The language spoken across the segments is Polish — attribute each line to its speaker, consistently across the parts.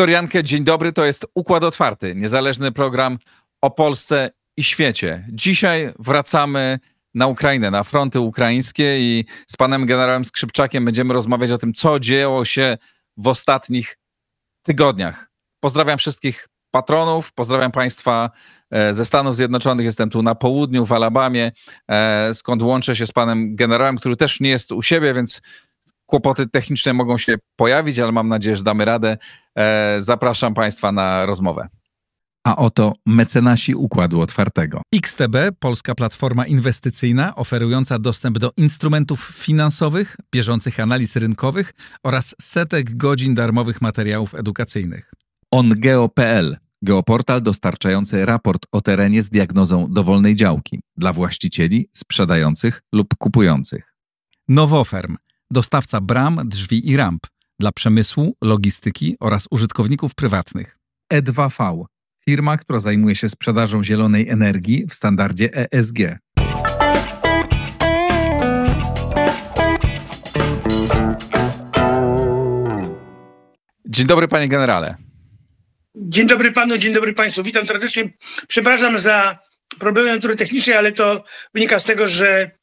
Speaker 1: Igor Jankę, dzień dobry. To jest Układ Otwarty, niezależny program o Polsce i świecie. Dzisiaj wracamy na Ukrainę, na fronty ukraińskie i z panem generałem Skrzypczakiem będziemy rozmawiać o tym, co dzieło się w ostatnich tygodniach. Pozdrawiam wszystkich patronów, pozdrawiam państwa e, ze Stanów Zjednoczonych. Jestem tu na południu, w Alabamie, e, skąd łączę się z panem generałem, który też nie jest u siebie, więc kłopoty techniczne mogą się pojawić, ale mam nadzieję, że damy radę. E, zapraszam Państwa na rozmowę. A oto mecenasi Układu Otwartego. XTB, polska platforma inwestycyjna oferująca dostęp do instrumentów finansowych, bieżących analiz rynkowych oraz setek godzin darmowych materiałów edukacyjnych. OnGeo.pl, geoportal dostarczający raport o terenie z diagnozą dowolnej działki dla właścicieli, sprzedających lub kupujących. Nowoferm – dostawca bram, drzwi i ramp dla przemysłu, logistyki oraz użytkowników prywatnych. E2V firma, która zajmuje się sprzedażą zielonej energii w standardzie ESG. Dzień dobry, panie generale.
Speaker 2: Dzień dobry panu, dzień dobry państwu. Witam serdecznie. Przepraszam za problemy natury technicznej, ale to wynika z tego, że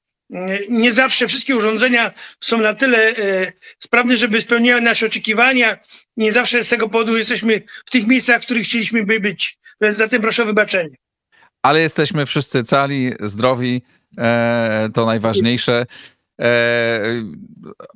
Speaker 2: nie zawsze wszystkie urządzenia są na tyle e, sprawne, żeby spełniały nasze oczekiwania. Nie zawsze z tego powodu jesteśmy w tych miejscach, w których chcieliśmy by być. Więc za tym proszę o wybaczenie.
Speaker 1: Ale jesteśmy wszyscy cali, zdrowi, e, to najważniejsze. E,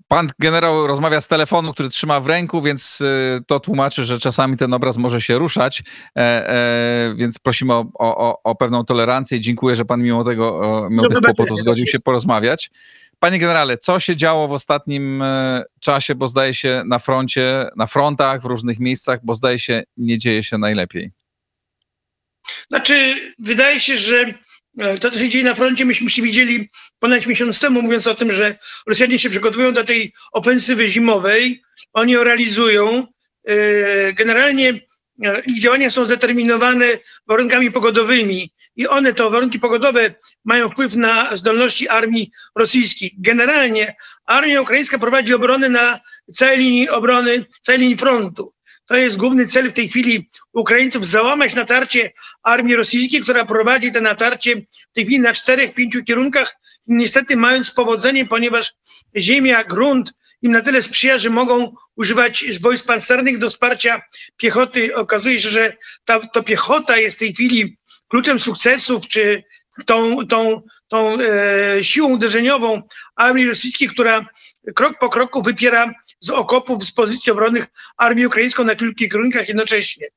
Speaker 1: pan generał rozmawia z telefonu, który trzyma w ręku, więc e, to tłumaczy, że czasami ten obraz może się ruszać, e, więc prosimy o, o, o pewną tolerancję i dziękuję, że pan mimo tego, mimo tych kłopotów zgodził się porozmawiać. Panie generale, co się działo w ostatnim czasie, bo zdaje się na froncie, na frontach, w różnych miejscach, bo zdaje się nie dzieje się najlepiej?
Speaker 2: Znaczy, wydaje się, że to, co się dzieje na froncie, myśmy się widzieli ponad miesiąc temu, mówiąc o tym, że Rosjanie się przygotowują do tej ofensywy zimowej. Oni ją realizują. E, generalnie e, ich działania są zdeterminowane warunkami pogodowymi i one, to warunki pogodowe, mają wpływ na zdolności armii rosyjskiej. Generalnie armia ukraińska prowadzi obronę na całej linii obrony, całej linii frontu. To jest główny cel w tej chwili Ukraińców, załamać natarcie armii rosyjskiej, która prowadzi to natarcie w tej chwili na czterech, pięciu kierunkach, niestety mając powodzenie, ponieważ ziemia, grunt im na tyle sprzyja, że mogą używać wojsk pancernych do wsparcia piechoty. Okazuje się, że ta to piechota jest w tej chwili kluczem sukcesów, czy tą, tą, tą e, siłą uderzeniową armii rosyjskiej, która krok po kroku wypiera z okopów, z pozycji obronnych armię ukraińską na kilku kierunkach jednocześnie.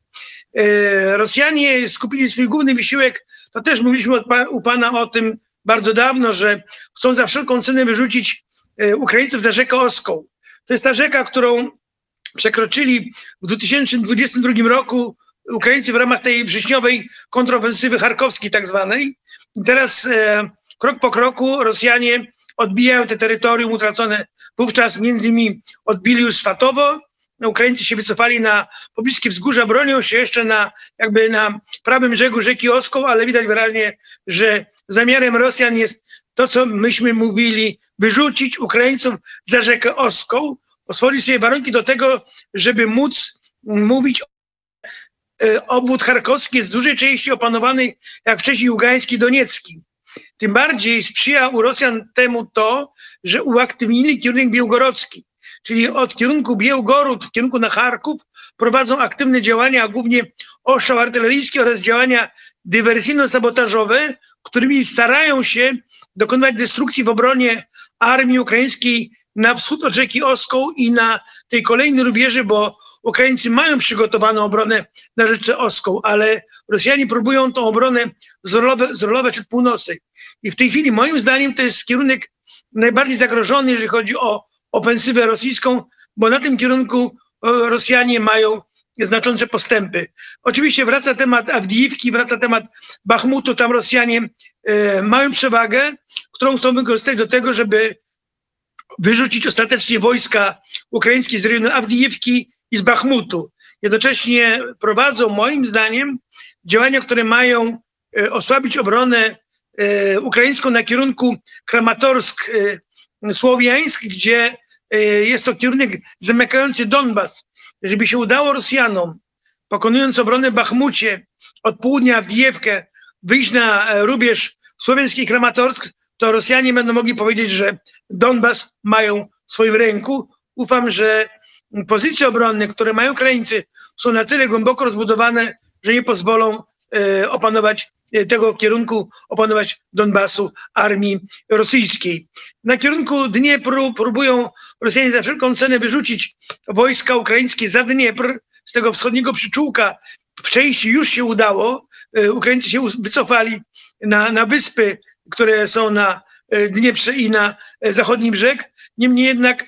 Speaker 2: E, Rosjanie skupili swój główny wysiłek, to też mówiliśmy u Pana o tym bardzo dawno, że chcą za wszelką cenę wyrzucić e, Ukraińców za rzekę Oską. To jest ta rzeka, którą przekroczyli w 2022 roku Ukraińcy w ramach tej wrześniowej kontrofensywy charkowskiej tak zwanej. I teraz e, krok po kroku Rosjanie odbijają te terytorium utracone wówczas między innymi odbili już Swatowo, Ukraińcy się wycofali na pobliskie wzgórza, bronią się jeszcze na jakby na prawym brzegu rzeki Oskoł, ale widać wyraźnie, że zamiarem Rosjan jest to, co myśmy mówili, wyrzucić Ukraińców za rzekę Oskoł, stworzyć sobie warunki do tego, żeby móc mówić e, obwód charkowski jest w dużej części opanowany, jak wcześniej Ługański, Doniecki. Tym bardziej sprzyja u Rosjan temu to, że uaktywnili kierunek białgorodzki, czyli od kierunku Białgorod w kierunku na Charków prowadzą aktywne działania, głównie ostrzał artyleryjski oraz działania dywersyjno-sabotażowe, którymi starają się dokonywać destrukcji w obronie armii ukraińskiej na wschód od rzeki Oskoł i na tej kolejnej rubieży, bo Ukraińcy mają przygotowaną obronę na rzece Oskoł, ale Rosjanie próbują tą obronę zrolować od północy. I w tej chwili moim zdaniem to jest kierunek najbardziej zagrożony, jeżeli chodzi o ofensywę rosyjską, bo na tym kierunku e, Rosjanie mają znaczące postępy. Oczywiście wraca temat Awdijiwki, wraca temat Bachmutu, tam Rosjanie e, mają przewagę, którą chcą wykorzystać do tego, żeby wyrzucić ostatecznie wojska ukraińskie z rejonu Awdijiwki i z Bachmutu. Jednocześnie prowadzą moim zdaniem działania, które mają e, osłabić obronę e, ukraińską na kierunku Kramatorsk, e, gdzie jest to kierunek zamykający Donbas. Jeżeli się udało Rosjanom, pokonując obronę Bachmucie, od południa w Diewkę, wyjść na rubież słowiański Kramatorsk, to Rosjanie będą mogli powiedzieć, że Donbas mają w swoim ręku. Ufam, że pozycje obronne, które mają Ukraińcy, są na tyle głęboko rozbudowane, że nie pozwolą e, opanować e, tego kierunku, opanować Donbasu armii rosyjskiej. Na kierunku Dniepru próbują Rosjanie za wszelką cenę wyrzucić wojska ukraińskie za Dniepr, z tego wschodniego przyczółka. W części już się udało. E, Ukraińcy się wycofali na, na wyspy, które są na Dnieprze i na zachodni brzeg. Niemniej jednak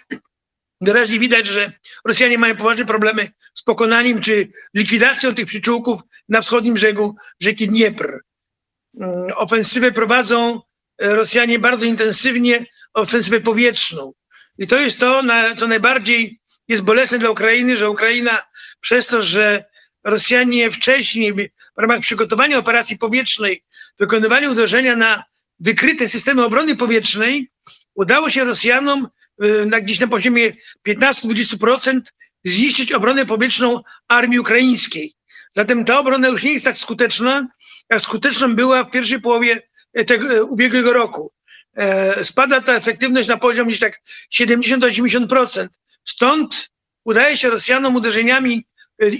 Speaker 2: Wyraźnie widać, że Rosjanie mają poważne problemy z pokonaniem czy likwidacją tych przyczółków na wschodnim brzegu rzeki Dniepr. Mm, ofensywę prowadzą e, Rosjanie bardzo intensywnie, ofensywę powietrzną. I to jest to, co najbardziej jest bolesne dla Ukrainy, że Ukraina przez to, że Rosjanie wcześniej w ramach przygotowania operacji powietrznej wykonywali uderzenia na wykryte systemy obrony powietrznej, udało się Rosjanom Y, na, gdzieś na poziomie 15-20% zniszczyć obronę powietrzną armii ukraińskiej. Zatem ta obrona już nie jest tak skuteczna, jak skuteczna była w pierwszej połowie e, tego e, ubiegłego roku. E, spada ta efektywność na poziom gdzieś tak 70-80%. Stąd udaje się Rosjanom uderzeniami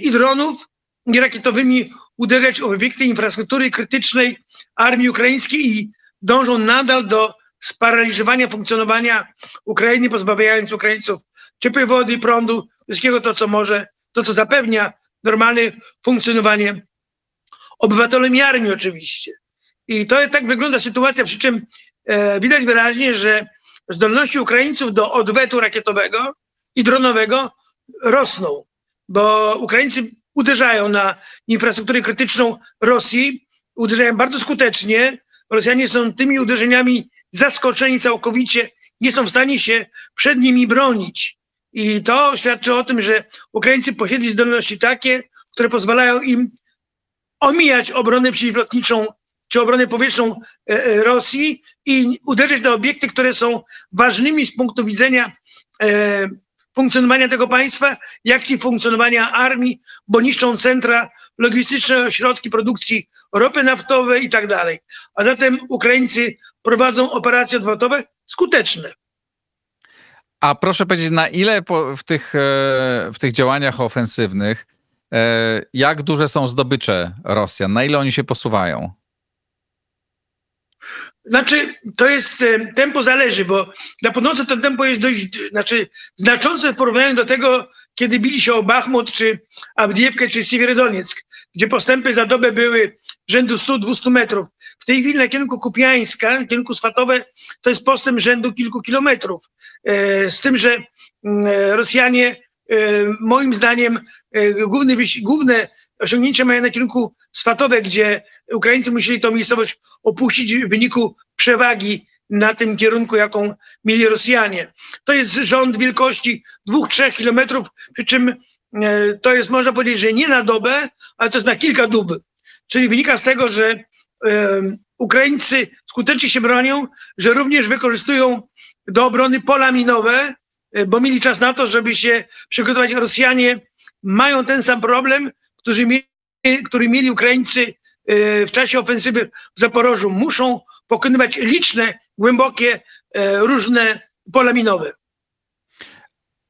Speaker 2: i dronów, i rakietowymi uderzać w obiekty infrastruktury krytycznej armii ukraińskiej i dążą nadal do sparaliżowania funkcjonowania Ukrainy, pozbawiając Ukraińców ciepłej wody, prądu, wszystkiego to, co może, to, co zapewnia normalne funkcjonowanie obywatelom i armii oczywiście. I to tak wygląda sytuacja, przy czym e, widać wyraźnie, że zdolności Ukraińców do odwetu rakietowego i dronowego rosną, bo Ukraińcy uderzają na infrastrukturę krytyczną Rosji, uderzają bardzo skutecznie. Rosjanie są tymi uderzeniami zaskoczeni całkowicie, nie są w stanie się przed nimi bronić. I to świadczy o tym, że Ukraińcy posiedli zdolności takie, które pozwalają im omijać obronę przeciwlotniczą czy obronę powietrzną e, e, Rosji i uderzyć na obiekty, które są ważnymi z punktu widzenia e, funkcjonowania tego państwa, jak i funkcjonowania armii, bo niszczą centra logistyczne, ośrodki produkcji ropy naftowej i tak dalej. A zatem Ukraińcy prowadzą operacje odwrotowe skuteczne.
Speaker 1: A proszę powiedzieć, na ile w tych, e, w tych działaniach ofensywnych, e, jak duże są zdobycze Rosjan? Na ile oni się posuwają?
Speaker 2: Znaczy, to jest, e, tempo zależy, bo na północy to tempo jest dość, znaczy, znaczące w porównaniu do tego, kiedy bili się o Bachmut, czy Abdiewkę, czy Siewierodonieck, gdzie postępy za dobę były rzędu 100-200 metrów. W tej chwili na kierunku Kupiańska, na kierunku Swatowe, to jest postęp rzędu kilku kilometrów. E, z tym, że mm, e, Rosjanie, moim zdaniem, główne osiągnięcia mają na kierunku Swatowe, gdzie Ukraińcy musieli tą miejscowość opuścić w wyniku przewagi na tym kierunku, jaką mieli Rosjanie. To jest rząd wielkości 2-3 kilometrów, przy czym e, to jest, można powiedzieć, że nie na dobę, ale to jest na kilka dób. Czyli wynika z tego, że um, Ukraińcy skutecznie się bronią, że również wykorzystują do obrony pola minowe, e, bo mieli czas na to, żeby się przygotować. Rosjanie mają ten sam problem, którzy mieli, który mieli Ukraińcy e, w czasie ofensywy w Zaporożu, muszą pokonywać liczne, głębokie, e, różne pola minowe.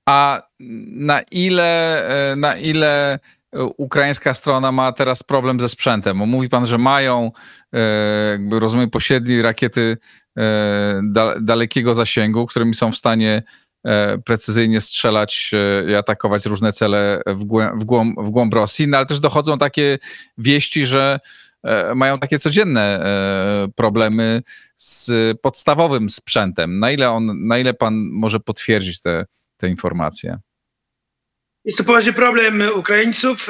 Speaker 1: A na ile, e, na ile ukraińska strona ma teraz problem ze sprzętem? Bo mówi pan, że mają, jakby rozumiem, posiedli rakiety dalekiego zasięgu, którymi są w stanie precyzyjnie strzelać e, i atakować różne cele w głąb, w głąb, w głąb Rosji, no ale też dochodzą takie wieści, że e, mają takie codzienne problemy z podstawowym sprzętem. Na ile, on, na ile pan może potwierdzić te, te informacje?
Speaker 2: Jest to poważny problem Ukraińców.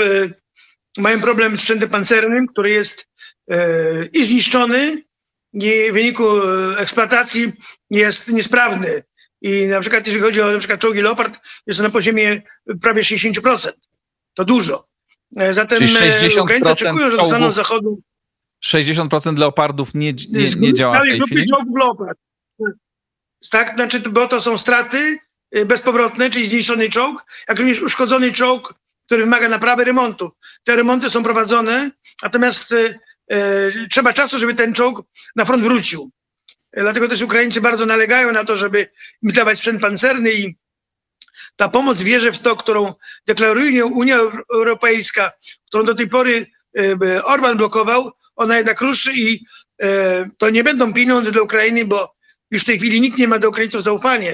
Speaker 2: Mają problem z sprzętem pancernym, który jest i zniszczony, i w wyniku eksploatacji jest niesprawny. I na przykład jeżeli chodzi o na przykład czołgi Leopard, jest na poziomie prawie 60%. To dużo.
Speaker 1: E, zatem Czyli 60% e, Ukraińcy oczekują, że
Speaker 2: dostaną zachodu.
Speaker 1: 60% Leopardów nie, nie, nie działa w tej chwili? czołgów Leopard.
Speaker 2: Tak, znaczy, bo to są straty y, bezpowrotne, czyli zniszczony czołg, jak również uszkodzony czołg, który wymaga naprawy remontu. Te remonty są prowadzone, natomiast y, trzeba czasu, żeby ten czołg na front wrócił. Dlatego też Ukraińcy bardzo nalegają na to, żeby im dawać sprzęt pancerny i ta pomoc wierzę w to, którą deklaruje Unia Europejska, którą do tej pory Orban blokował, ona jednak ruszy i to nie będą pieniądze dla Ukrainy, bo już w tej chwili nikt nie ma do Ukraińców zaufania,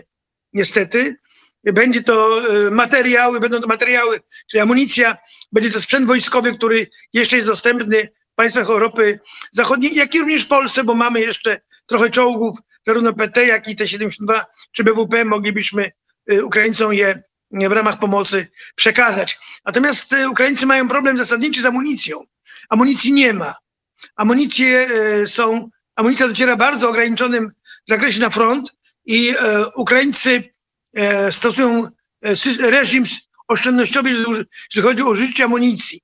Speaker 2: niestety. Będzie to e, materiały, będą to materiały, czyli amunicja, będzie to sprzęt wojskowy, który jeszcze jest dostępny państwach Europy Zachodniej, jak i również w Polsce, bo mamy jeszcze trochę czołgów, zarówno PT, jak i T-72 czy BWP, moglibyśmy e, Ukraińcom je w ramach pomocy przekazać. Natomiast e, Ukraińcy mają problem zasadniczy z amunicją. Amunicji nie ma. Amunicje są, amunicja dociera w bardzo ograniczonym zakresie na front i Ukraińcy stosują reżim oszczędnościowy, jeżeli chodzi o użycie amunicji.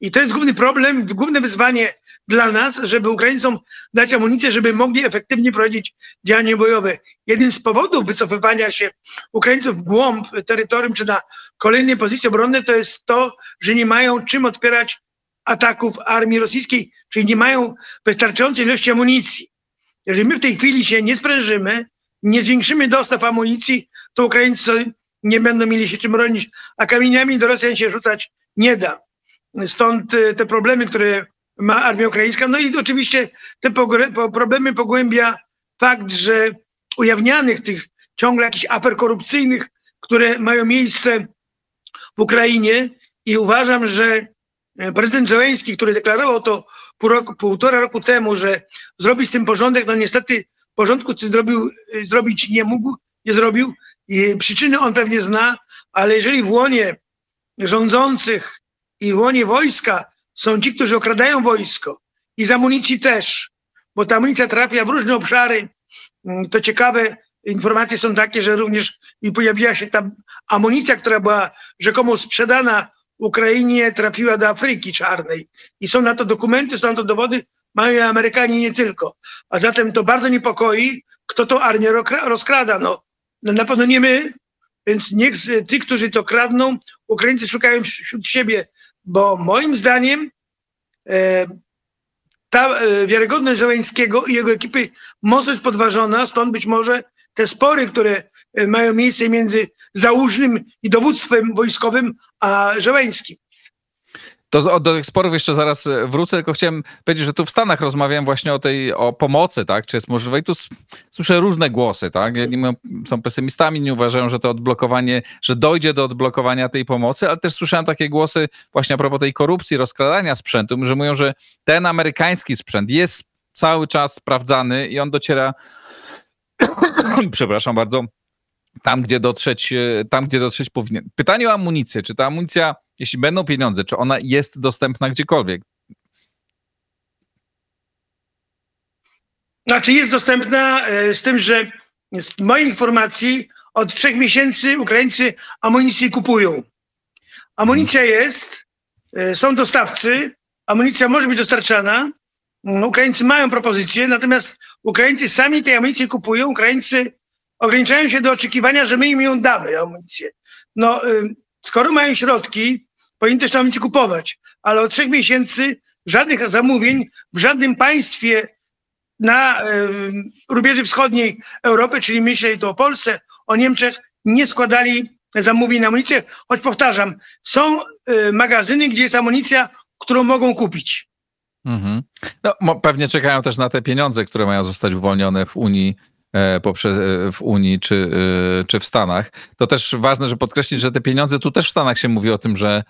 Speaker 2: I to jest główny problem, główne wyzwanie dla nas, żeby Ukraińcom dać amunicję, żeby mogli efektywnie prowadzić działania bojowe. Jednym z powodów wycofywania się Ukraińców w głąb terytorium czy na kolejne pozycje obronne to jest to, że nie mają czym odpierać ataków armii rosyjskiej, czyli nie mają wystarczającej ilości amunicji. Jeżeli my w tej chwili się nie sprężymy, nie zwiększymy dostaw amunicji, to Ukraińcy nie będą mieli się czym bronić, a kamieniami do Rosjan się rzucać nie da. Stąd y, te problemy, które ma armia ukraińska. No i oczywiście te problemy pogłębia fakt, że ujawnianych tych ciągle jakichś afer korupcyjnych, które mają miejsce w Ukrainie i uważam, że e, prezydent Zełenski, który deklarował to pół roku, półtora roku temu, że zrobi z tym porządek, no niestety porządku co zrobił, y, zrobić nie mógł, nie zrobił. I przyczyny on pewnie zna, ale jeżeli w łonie rządzących i w łonie wojska są ci, którzy okradają wojsko i z amunicji też, bo ta amunicja trafia w różne obszary, mm, to ciekawe informacje są takie, że również i pojawiła się tam amunicja, która była rzekomo sprzedana Ukrainie, trafiła do Afryki Czarnej. I są na to dokumenty, są na to dowody, mają Amerykanie nie tylko. A zatem to bardzo niepokoi, kto to armię rozkrada. No, no na pewno nie my, więc niech ci, którzy to kradną, Ukraińcy szukają wśród siebie, bo moim zdaniem e, ta e, wiarygodność Żeleńskiego i jego ekipy mocno jest podważona, stąd być może te spory, które e, mają miejsce między Załużnym i dowództwem wojskowym a Żeleńskim.
Speaker 1: To do tych sporów jeszcze zaraz e, wrócę, tylko chciałem powiedzieć, że tu w Stanach rozmawiałem właśnie o tej o pomocy, tak, czy jest możliwe i tu słyszę różne głosy, tak, Jedni są pesymistami, nie uważają, że to odblokowanie, że dojdzie do odblokowania tej pomocy, ale też słyszałem takie głosy właśnie a propos tej korupcji, rozkradania sprzętu, że mówią, że ten amerykański sprzęt jest cały czas sprawdzany i on dociera, przepraszam bardzo, tam, gdzie dotrzeć, e, tam, gdzie dotrzeć powinien. Pytanie o amunicję. Czy ta amunicja, jeśli będą pieniądze, czy ona jest dostępna gdziekolwiek?
Speaker 2: Znaczy jest dostępna e, z tym, że z mojej informacji od trzech miesięcy Ukraińcy amunicję kupują. Amunicja jest, e, są dostawcy, amunicja może być dostarczana. Ukraińcy mają propozycje, natomiast Ukraińcy sami tej amunicji kupują. Ukraińcy ograniczają się do oczekiwania, że my im ją damy, amunicję. No, skoro mają środki, powinni też amunicję kupować, ale od trzech miesięcy żadnych zamówień w żadnym państwie na y, rubieży wschodniej Europy, czyli myślę tu o Polsce, o Niemczech, nie składali zamówień na amunicję, choć powtarzam, są y, magazyny, gdzie jest amunicja, którą mogą kupić.
Speaker 1: Mhm. No, pewnie czekają też na te pieniądze, które mają zostać uwolnione w Unii E, poprzez, e, w Unii czy, czy w Stanach. To też ważne, że podkreślić, że te pieniądze, tu też w Stanach się mówi o tym, że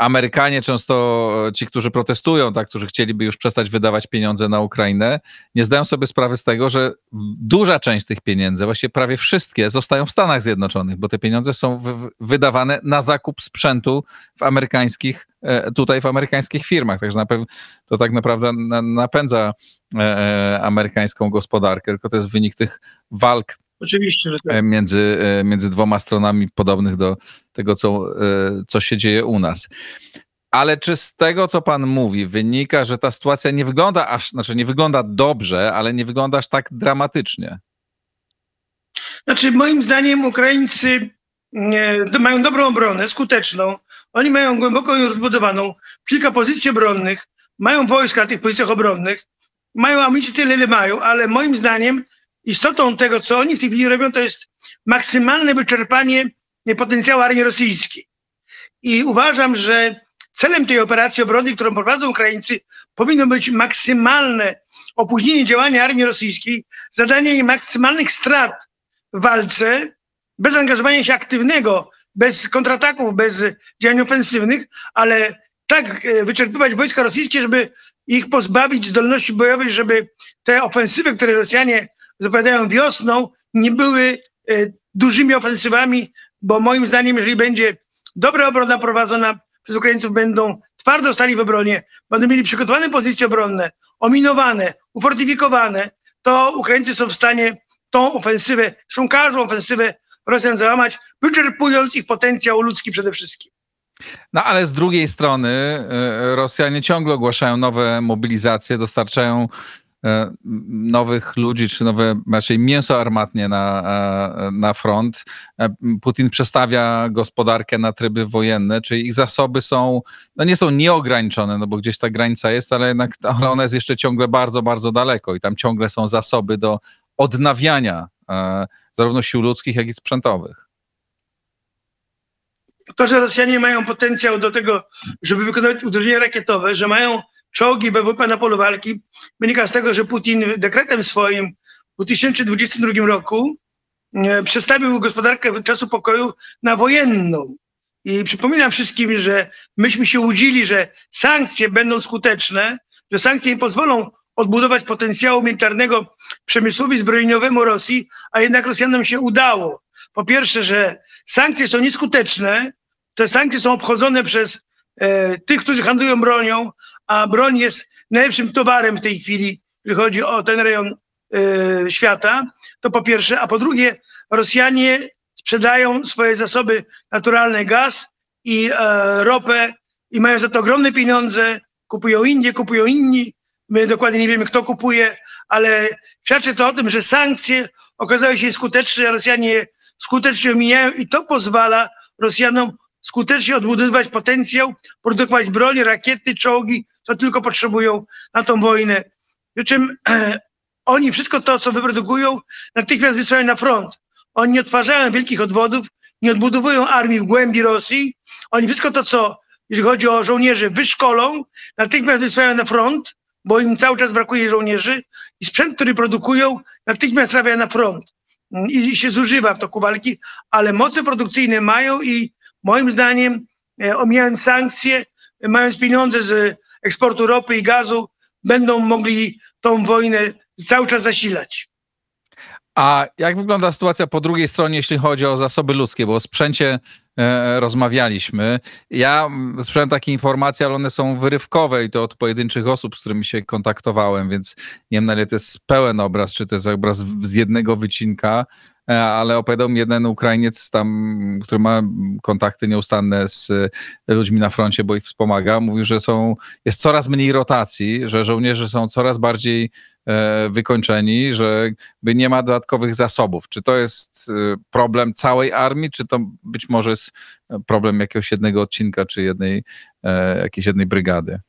Speaker 1: Amerykanie często, ci, którzy protestują, tak, którzy chcieliby już przestać wydawać pieniądze na Ukrainę, nie zdają sobie sprawy z tego, że duża część tych pieniędzy, właściwie prawie wszystkie, zostają w Stanach Zjednoczonych, bo te pieniądze są wydawane na zakup sprzętu w amerykańskich, e, tutaj w amerykańskich firmach. Także to tak naprawdę napędza e, e, amerykańską gospodarkę, tylko to jest wynik tych walk
Speaker 2: Oczywiście, tak.
Speaker 1: E, między, e, między dwoma stronami podobnych do tego, co, e, co się dzieje u nas. Ale czy z tego, co pan mówi, wynika, że ta sytuacja nie wygląda aż, znaczy nie wygląda dobrze, ale nie wygląda aż tak dramatycznie?
Speaker 2: Znaczy, moim zdaniem Ukraińcy mają dobrą obronę, skuteczną. Oni mają głęboko ją rozbudowaną, kilka pozycji obronnych, mają wojska na tych pozycjach obronnych, mają amunicję tyle, ile mają, ale moim zdaniem istotą tego, co oni w tej chwili robią, to jest maksymalne wyczerpanie potencjału armii rosyjskiej. I uważam, że celem tej operacji obronnej, którą prowadzą Ukraińcy, powinno być maksymalne opóźnienie działania armii rosyjskiej, zadanie jej maksymalnych strat w walce, bez angażowania się aktywnego, bez kontrataków, bez działań ofensywnych, ale tak e, wyczerpywać wojska rosyjskie, żeby ich pozbawić zdolności bojowej, żeby te ofensywy, które Rosjanie zapowiadają wiosną, nie były e, dużymi ofensywami, bo moim zdaniem, jeżeli będzie dobra obrona prowadzona przez Ukraińców, będą twardo stali w obronie, będą mieli przygotowane pozycje obronne, ominowane, ufortyfikowane, to Ukraińcy są w stanie tą ofensywę, każdą ofensywę Rosjan załamać, wyczerpując ich potencjał ludzki przede wszystkim.
Speaker 1: No ale z drugiej strony e, Rosjanie ciągle ogłaszają nowe mobilizacje, dostarczają nowych ludzi, czy nowe, raczej mięso armatnie na, e, na front. Putin przestawia gospodarkę na tryby wojenne, czyli ich zasoby są, no nie są nieograniczone, no bo gdzieś ta granica jest, ale jednak ale ona jest jeszcze ciągle bardzo, bardzo daleko i tam ciągle są zasoby do odnawiania zarówno sił ludzkich, jak i sprzętowych
Speaker 2: to, że Rosjanie mają potencjał do tego, żeby wykonywać uderzenia rakietowe, że mają czołgi BWP na polu walki, wynika z tego, że Putin dekretem swoim w 2022 roku e, przestawił gospodarkę czasu pokoju na wojenną. I przypominam wszystkim, że myśmy się łudzili, że sankcje będą skuteczne, że sankcje nie pozwolą odbudować potencjału militarnego przemysłowi zbrojeniowemu Rosji, a jednak Rosjanom się udało. Po pierwsze, że sankcje są nieskuteczne, te sankcje są obchodzone przez tych, którzy handlują bronią, a broń jest najlepszym towarem w tej chwili, jeżeli chodzi o ten rejon e, świata. To po pierwsze, a po drugie, Rosjanie sprzedają swoje zasoby naturalne, gaz i e, ropę i mają za to ogromne pieniądze, kupują Indie, kupują inni. My dokładnie nie wiemy, kto kupuje, ale świadczy to o tym, że sankcje okazały się skuteczne, Rosjanie skutecznie omijają i to pozwala Rosjanom skutecznie odbudowywać potencjał, produkować broń, rakiety, czołgi, co tylko potrzebują na tą wojnę. Przy czym oni wszystko to, co wyprodukują, natychmiast wysyłają na front. Oni nie odtwarzają wielkich odwodów, nie odbudowują armii w głębi Rosji. Oni wszystko to, co, jeżeli chodzi o żołnierzy, wyszkolą, natychmiast wysyłają na front, bo im cały czas brakuje żołnierzy i sprzęt, który produkują, natychmiast trafia na front i się zużywa w toku walki, ale moce produkcyjne mają i moim zdaniem, e, omijając sankcje, mając pieniądze z eksportu ropy i gazu, będą mogli tą wojnę cały czas zasilać.
Speaker 1: A jak wygląda sytuacja po drugiej stronie, jeśli chodzi o zasoby ludzkie? Bo o sprzęcie e, rozmawialiśmy. Ja słyszałem takie informacje, ale one są wyrywkowe i to od pojedynczych osób, z którymi się kontaktowałem, więc nie wiem na ile to jest pełen obraz, czy to jest obraz z jednego wycinka. E, ale opowiadał mi jeden Ukrainiec tam, który ma kontakty nieustanne z e, ludźmi na froncie, bo ich wspomaga, mówił, że są, jest coraz mniej rotacji, że żołnierze są coraz bardziej e, wykończeni, że nie ma dodatkowych zasobów. Czy to jest problem całej armii, czy to być może jest problem jakiegoś jednego odcinka, czy jednej, jakiejś jednej brygady?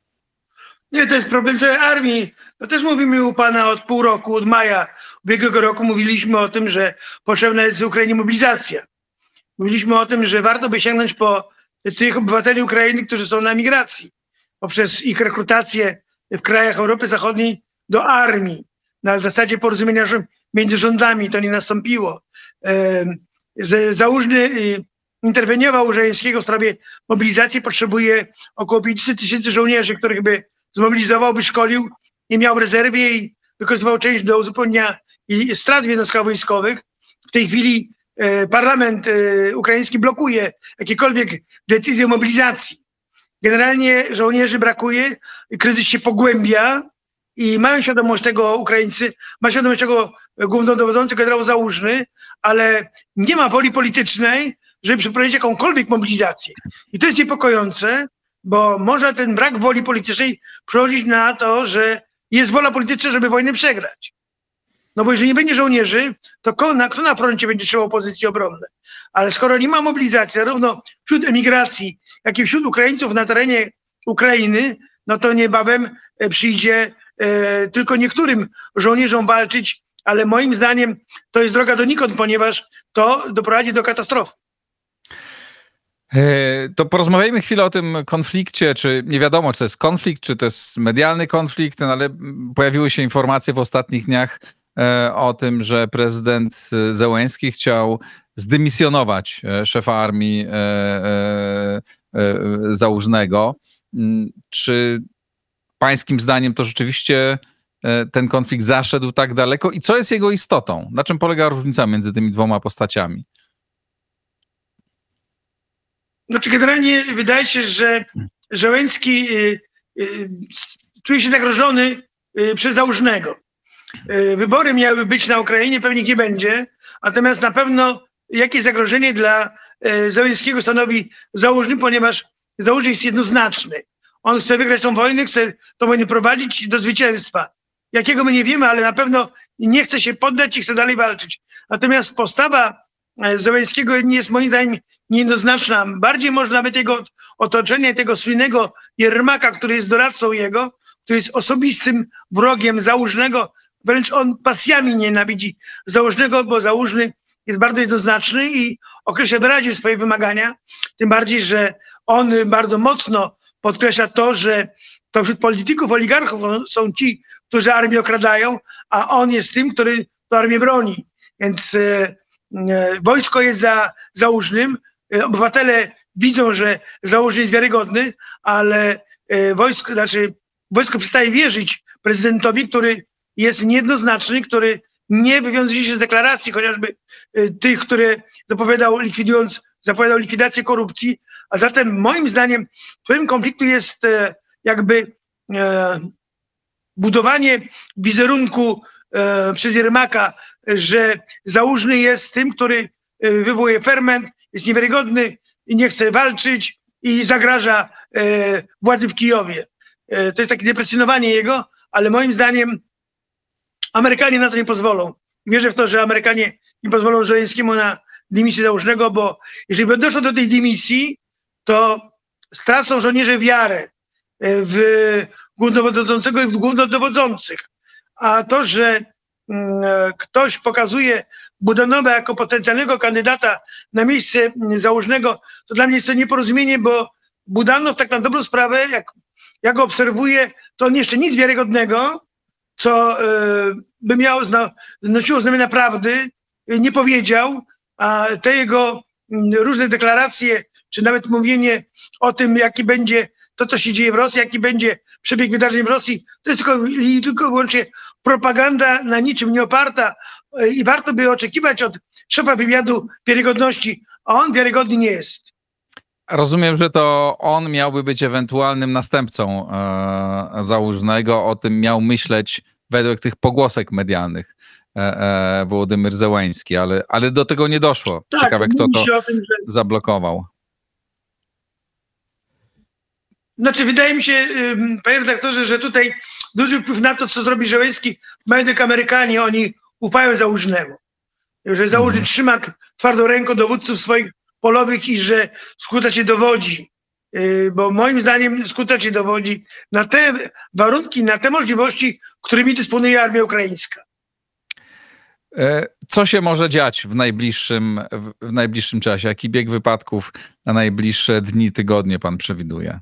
Speaker 2: Nie, to jest problem całej armii. To też mówimy u pana od pół roku, od maja ubiegłego roku mówiliśmy o tym, że potrzebna jest w Ukrainie mobilizacja. Mówiliśmy o tym, że warto by sięgnąć po tych obywateli Ukrainy, którzy są na migracji, poprzez ich rekrutację w krajach Europy Zachodniej do armii. Na zasadzie porozumienia między rządami to nie nastąpiło. Załużny y, interweniował u w sprawie mobilizacji, potrzebuje około 500 tysięcy żołnierzy, których by zmobilizował, by szkolił i miał w rezerwie i wykorzystywał część do uzupełnienia strat jednostkach wojskowych. W tej chwili e, parlament e, ukraiński blokuje jakiekolwiek decyzje o mobilizacji. Generalnie żołnierzy brakuje, kryzys się pogłębia i mają świadomość tego Ukraińcy, ma świadomość tego głównodowodzący generał Załużny, ale nie ma woli politycznej, żeby przeprowadzić jakąkolwiek mobilizację. I to jest niepokojące, bo może ten brak woli politycznej przełożyć na to, że jest wola polityczna, żeby wojnę przegrać. No bo jeżeli nie będzie żołnierzy, to kto na, kto na froncie będzie trzymał pozycje obronne? Ale skoro nie ma mobilizacji, zarówno wśród emigracji, jak i wśród Ukraińców na terenie Ukrainy, no to niebawem e, przyjdzie e, tylko niektórym żołnierzom walczyć, ale moim zdaniem to jest droga donikąd, ponieważ to doprowadzi do katastrofy.
Speaker 1: E, to porozmawiajmy chwilę o tym konflikcie, czy nie wiadomo, czy to jest konflikt, czy to jest medialny konflikt, no ale pojawiły się informacje w ostatnich dniach e, o tym, że prezydent Zełęński chciał zdymisjonować e, szefa armii załużnego. Mm, czy pańskim zdaniem to rzeczywiście ten konflikt zaszedł tak daleko i co jest jego istotą? Na czym polega różnica między tymi dwoma postaciami?
Speaker 2: Znaczy generalnie wydaje się, że Żołęcki y, y, czuje się zagrożony y, przez Załużnego. Wybory miały być na Ukrainie, pewnie nie będzie, natomiast na pewno jakie zagrożenie dla Załęckiego stanowi Załużny, ponieważ Załużny jest jednoznaczny. On chce wygrać tą wojnę, chce tą wojnę prowadzić do zwycięstwa. Jakiego my nie wiemy, ale na pewno nie chce się poddać i chce dalej walczyć. Natomiast postawa E, Zełenskiego jest moim zdaniem niejednoznaczna. Bardziej może nawet jego otoczenie, tego słynnego Jermaka, który jest doradcą jego, który jest osobistym wrogiem Załużnego, wręcz on pasjami nienawidzi Załużnego, bo Załużny jest bardzo jednoznaczny i określa wyraźnie swoje wymagania, tym bardziej, że on bardzo mocno podkreśla to, że to wśród polityków, oligarchów są ci, którzy armię okradają, a on jest tym, który tę armię broni. Więc E, wojsko jest za załużnym, e, obywatele widzą, że założny jest wiarygodny, ale e, wojsko, znaczy wojsko przestaje wierzyć prezydentowi, który jest niejednoznaczny, który nie wywiązuje się z deklaracji chociażby tych, które zapowiadał likwidując, zapowiadał likwidację korupcji, a zatem moim zdaniem tym konfliktu jest jakby budowanie wizerunku przez Jermaka że Załużny jest tym, który e, wywołuje ferment, jest niewiarygodny i nie chce walczyć i zagraża e, władzy w Kijowie. E, to jest takie depresjonowanie jego, ale moim zdaniem Amerykanie na to nie pozwolą. Wierzę w to, że Amerykanie nie pozwolą Żeleńskiemu na dymisję Załużnego, bo jeżeli by doszło do tej dymisji, to stracą żołnierze wiarę w głównodowodzącego i w głównodowodzących. A to, że ktoś pokazuje Budanowa jako potencjalnego kandydata na miejsce mm, założnego, to dla mnie jest to nieporozumienie, bo Budanow tak na dobrą sprawę, jak, jak go obserwuję, to on jeszcze nic wiarygodnego, co y, by miało, zna, nosiło znamiona prawdy, y, nie powiedział, a te jego y, różne deklaracje, czy nawet mówienie o tym, jaki będzie to, co się dzieje w Rosji, jaki będzie przebieg wydarzeń w Rosji, to jest tylko, tylko wyłącznie propaganda na niczym nie oparta e, i warto by oczekiwać od szefa wywiadu wiarygodności, a on wiarygodny nie jest.
Speaker 1: Rozumiem, że to on miałby być ewentualnym następcą e, założonego, o tym miał myśleć według tych pogłosek medialnych e, e, Wołodymyr Zełański, ale, ale do tego nie doszło. Tak, Ciekawe, kto to tym, że... zablokował.
Speaker 2: Znaczy, wydaje mi się, panie redaktorze, że tutaj duży wpływ na to, co zrobi Żeleński, mają tylko Amerykanie, oni ufają Załużnemu. Że Załużny mm. trzyma twardą ręką dowódców swoich polowych i że skutecznie dowodzi. Y, bo moim zdaniem skutecznie dowodzi na te warunki, na te możliwości, którymi dysponuje armia ukraińska.
Speaker 1: E, co się może dziać w najbliższym, w najbliższym czasie? Jaki bieg wypadków na najbliższe dni, tygodnie pan przewiduje?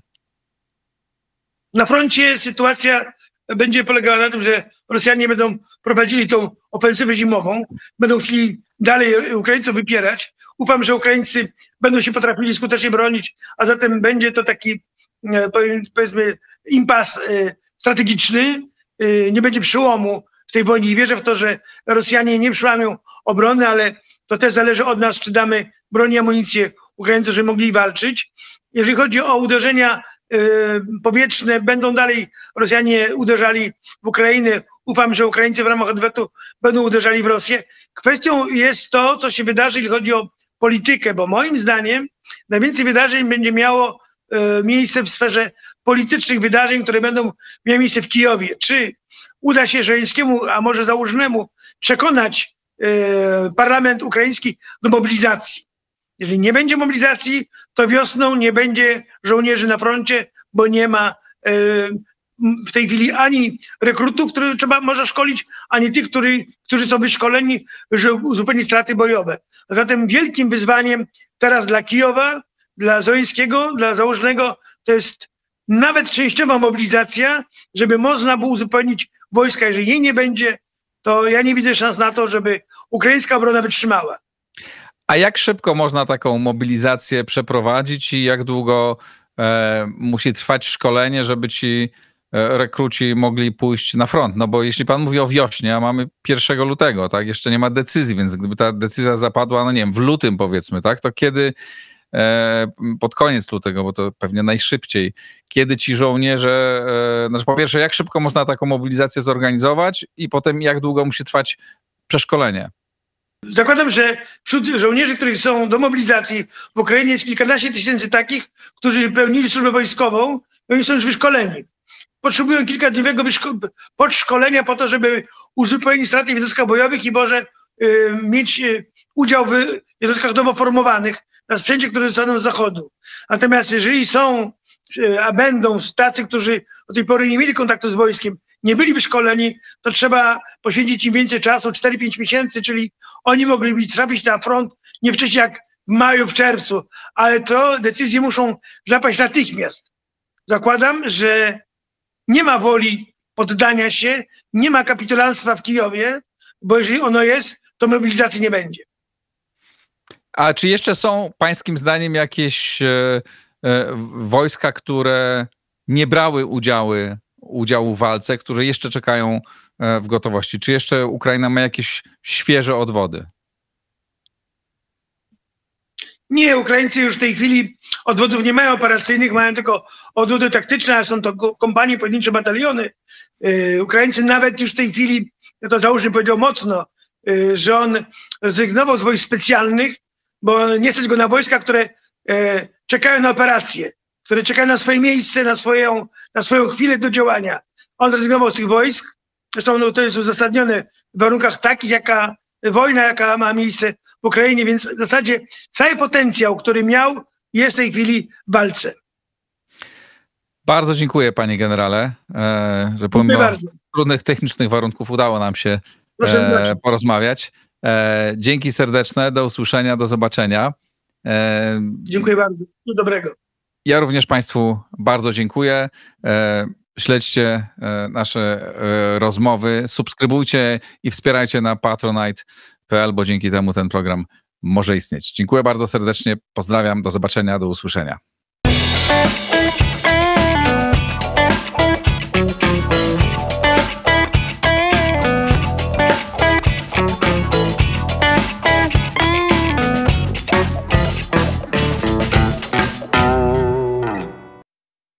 Speaker 2: Na froncie sytuacja będzie polegała na tym, że Rosjanie będą prowadzili tą ofensywę zimową, będą chcieli dalej Ukraińców wypierać. Ufam, że Ukraińcy będą się potrafili skutecznie bronić, a zatem będzie to taki, e, powiedzmy, impas e, strategiczny. E, nie będzie przełomu w tej wojnie i wierzę w to, że Rosjanie nie przełamią obrony, ale to też zależy od nas, czy damy broń i amunicję Ukraińcom, żeby mogli walczyć. Jeżeli chodzi o uderzenia powietrzne będą dalej Rosjanie uderzali w Ukrainę. Ufam, że Ukraińcy w ramach odwetu będą uderzali w Rosję. Kwestią jest to, co się wydarzy, jeśli chodzi o politykę, bo moim zdaniem najwięcej wydarzeń będzie miało y, miejsce w sferze politycznych wydarzeń, które będą miały miejsce w Kijowie. Czy uda się Żeleńskiemu, a może Załużnemu przekonać e, parlament ukraiński do mobilizacji. Jeżeli nie będzie mobilizacji, to wiosną nie będzie żołnierzy na froncie, bo nie ma e, w tej chwili ani rekrutów, których trzeba może szkolić, ani tych, który, którzy są wyszkoleni, żeby uzupełnić straty bojowe. Zatem wielkim wyzwaniem teraz dla Kijowa, dla Zońskiego, dla Założnego to jest nawet częściowa mobilizacja, żeby można było uzupełnić wojska. Jeżeli jej nie będzie, to ja nie widzę szans na to, żeby ukraińska obrona wytrzymała.
Speaker 1: A jak szybko można taką mobilizację przeprowadzić i jak długo e, musi trwać szkolenie, żeby ci e, rekruci mogli pójść na front? No bo jeśli pan mówi o wiośnie, a mamy 1 lutego, tak, jeszcze nie ma decyzji, więc gdyby ta decyzja zapadła, no nie wiem, w lutym powiedzmy, tak, to kiedy e, pod koniec lutego, bo to pewnie najszybciej, kiedy ci żołnierze, e, znaczy po pierwsze, jak szybko można taką mobilizację zorganizować i potem jak długo musi trwać przeszkolenie?
Speaker 2: Zakładam, że wśród żołnierzy, których są do mobilizacji w Ukrainie jest kilkanaście tysięcy takich, którzy pełnili służbę wojskową i oni są już wyszkoleni. Potrzebują kilkadniowego podszkolenia po to, żeby uzupełnić straty w jednostkach bojowych i może y, mieć y, udział w jednostkach nowo formowanych na sprzęcie, które zostaną z zachodu. Natomiast jeżeli są, y, a będą tacy, którzy do tej pory nie mieli kontaktu z wojskiem, nie byli wyszkoleni, to trzeba poświęcić im więcej czasu, 4-5 miesięcy, czyli oni mogliby trafić na front nie wcześniej jak w maju, w czerwcu, ale to decyzje muszą zapaść natychmiast. Zakładam, że nie ma woli poddania się, nie ma kapitulanstwa w Kijowie, bo jeżeli ono jest, to mobilizacji nie będzie.
Speaker 1: A czy jeszcze są pańskim zdaniem jakieś e, e, wojska, które nie brały udziały udziału w walce, którzy jeszcze czekają e, w gotowości. Czy jeszcze Ukraina ma jakieś świeże odwody?
Speaker 2: Nie, Ukraińcy już w tej chwili odwodów nie mają operacyjnych, mają tylko odwody taktyczne, a są to kompanie, pojedyncze bataliony. Yy, Ukraińcy nawet już w tej chwili, ja to załóżmy powiedział mocno, yy, że on zrezygnował z wojsk specjalnych, bo nie stać go na wojska, które czekają na operacje które czekają na swoje miejsce, na swoją, na swoją chwilę do działania. On zrezygnował z tych wojsk. Zresztą no, to jest uzasadnione w warunkach takich, jaka wojna, jaka ma miejsce w Ukrainie, więc w zasadzie cały potencjał, który miał, jest w tej chwili w walce.
Speaker 1: Bardzo dziękuję, panie generale, e, że pomimo trudnych technicznych warunków udało nam się e, porozmawiać. E, dzięki serdeczne, do usłyszenia, do zobaczenia.
Speaker 2: Dziękuję bardzo. Do dobrego.
Speaker 1: Ja również Państwu bardzo dziękuję. E, śledźcie e, nasze e, rozmowy, subskrybujcie i wspierajcie na patronite.pl, bo dzięki temu ten program może istnieć. Dziękuję bardzo serdecznie, pozdrawiam, do zobaczenia, do usłyszenia.